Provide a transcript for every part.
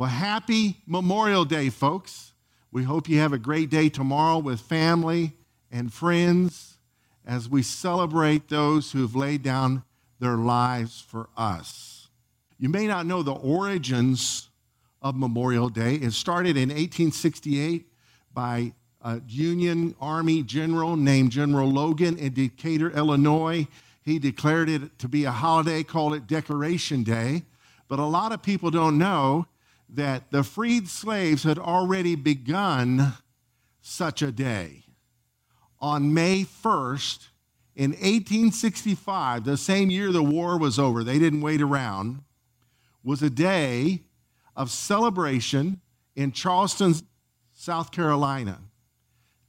Well, happy Memorial Day, folks. We hope you have a great day tomorrow with family and friends as we celebrate those who have laid down their lives for us. You may not know the origins of Memorial Day. It started in 1868 by a Union Army general named General Logan in Decatur, Illinois. He declared it to be a holiday, called it Decoration Day. But a lot of people don't know that the freed slaves had already begun such a day. On May 1st, in 1865, the same year the war was over, they didn't wait around, was a day of celebration in Charleston, South Carolina.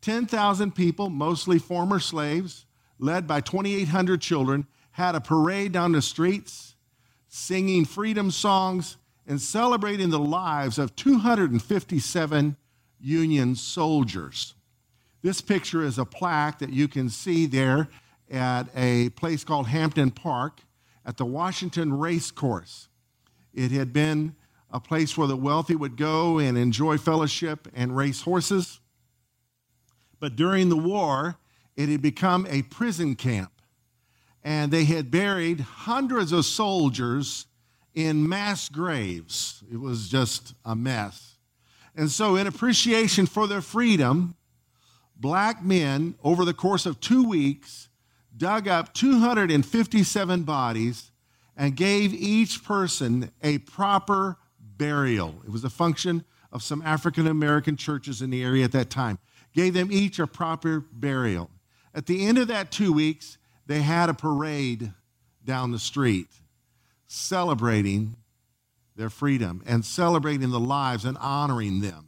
10,000 people, mostly former slaves, led by 2,800 children, had a parade down the streets, singing freedom songs and celebrating the lives of 257 Union soldiers. This picture is a plaque that you can see there at a place called Hampton Park at the Washington Race Course. It had been a place where the wealthy would go and enjoy fellowship and race horses. But during the war, it had become a prison camp. And they had buried hundreds of soldiers in mass graves. It was just a mess. And so, in appreciation for their freedom, black men, over the course of two weeks, dug up 257 bodies and gave each person a proper burial. It was a function of some African American churches in the area at that time. Gave them each a proper burial. At the end of that two weeks, they had a parade down the street celebrating their freedom and celebrating the lives and honoring them.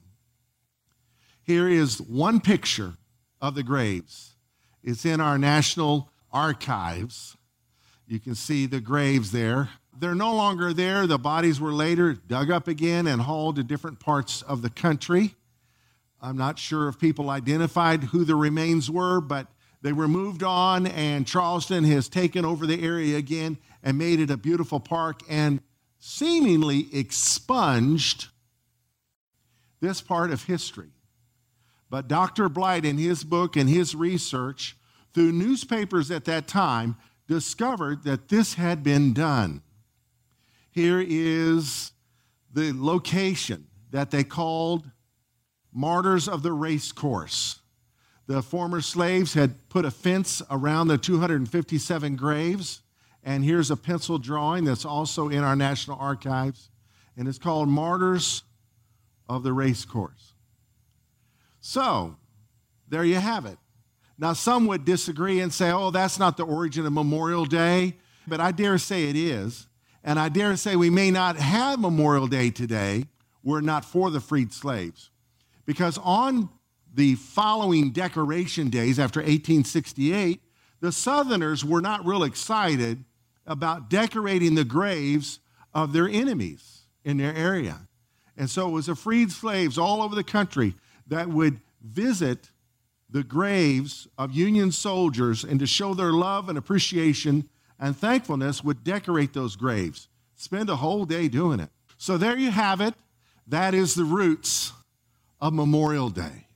Here is one picture of the graves. It's in our national archives. You can see the graves there. They're no longer there. The bodies were later dug up again and hauled to different parts of the country. I'm not sure if people identified who the remains were, but they were moved on, and Charleston has taken over the area again and made it a beautiful park and seemingly expunged this part of history. But Dr. Blight, in his book and his research, through newspapers at that time, discovered that this had been done. Here is the location that they called Martyrs of the Race Course. The former slaves had put a fence around the 257 graves. And here's a pencil drawing that's also in our National Archives. And it's called Martyrs of the Race Course. So, there you have it. Now, some would disagree and say, oh, that's not the origin of Memorial Day. But I dare say it is. And I dare say we may not have Memorial Day today were it not for the freed slaves. Because on the following decoration days after 1868, the Southerners were not real excited about decorating the graves of their enemies in their area. And so it was the freed slaves all over the country that would visit the graves of Union soldiers and to show their love and appreciation and thankfulness would decorate those graves. Spend a whole day doing it. So there you have it. That is the roots of Memorial Day.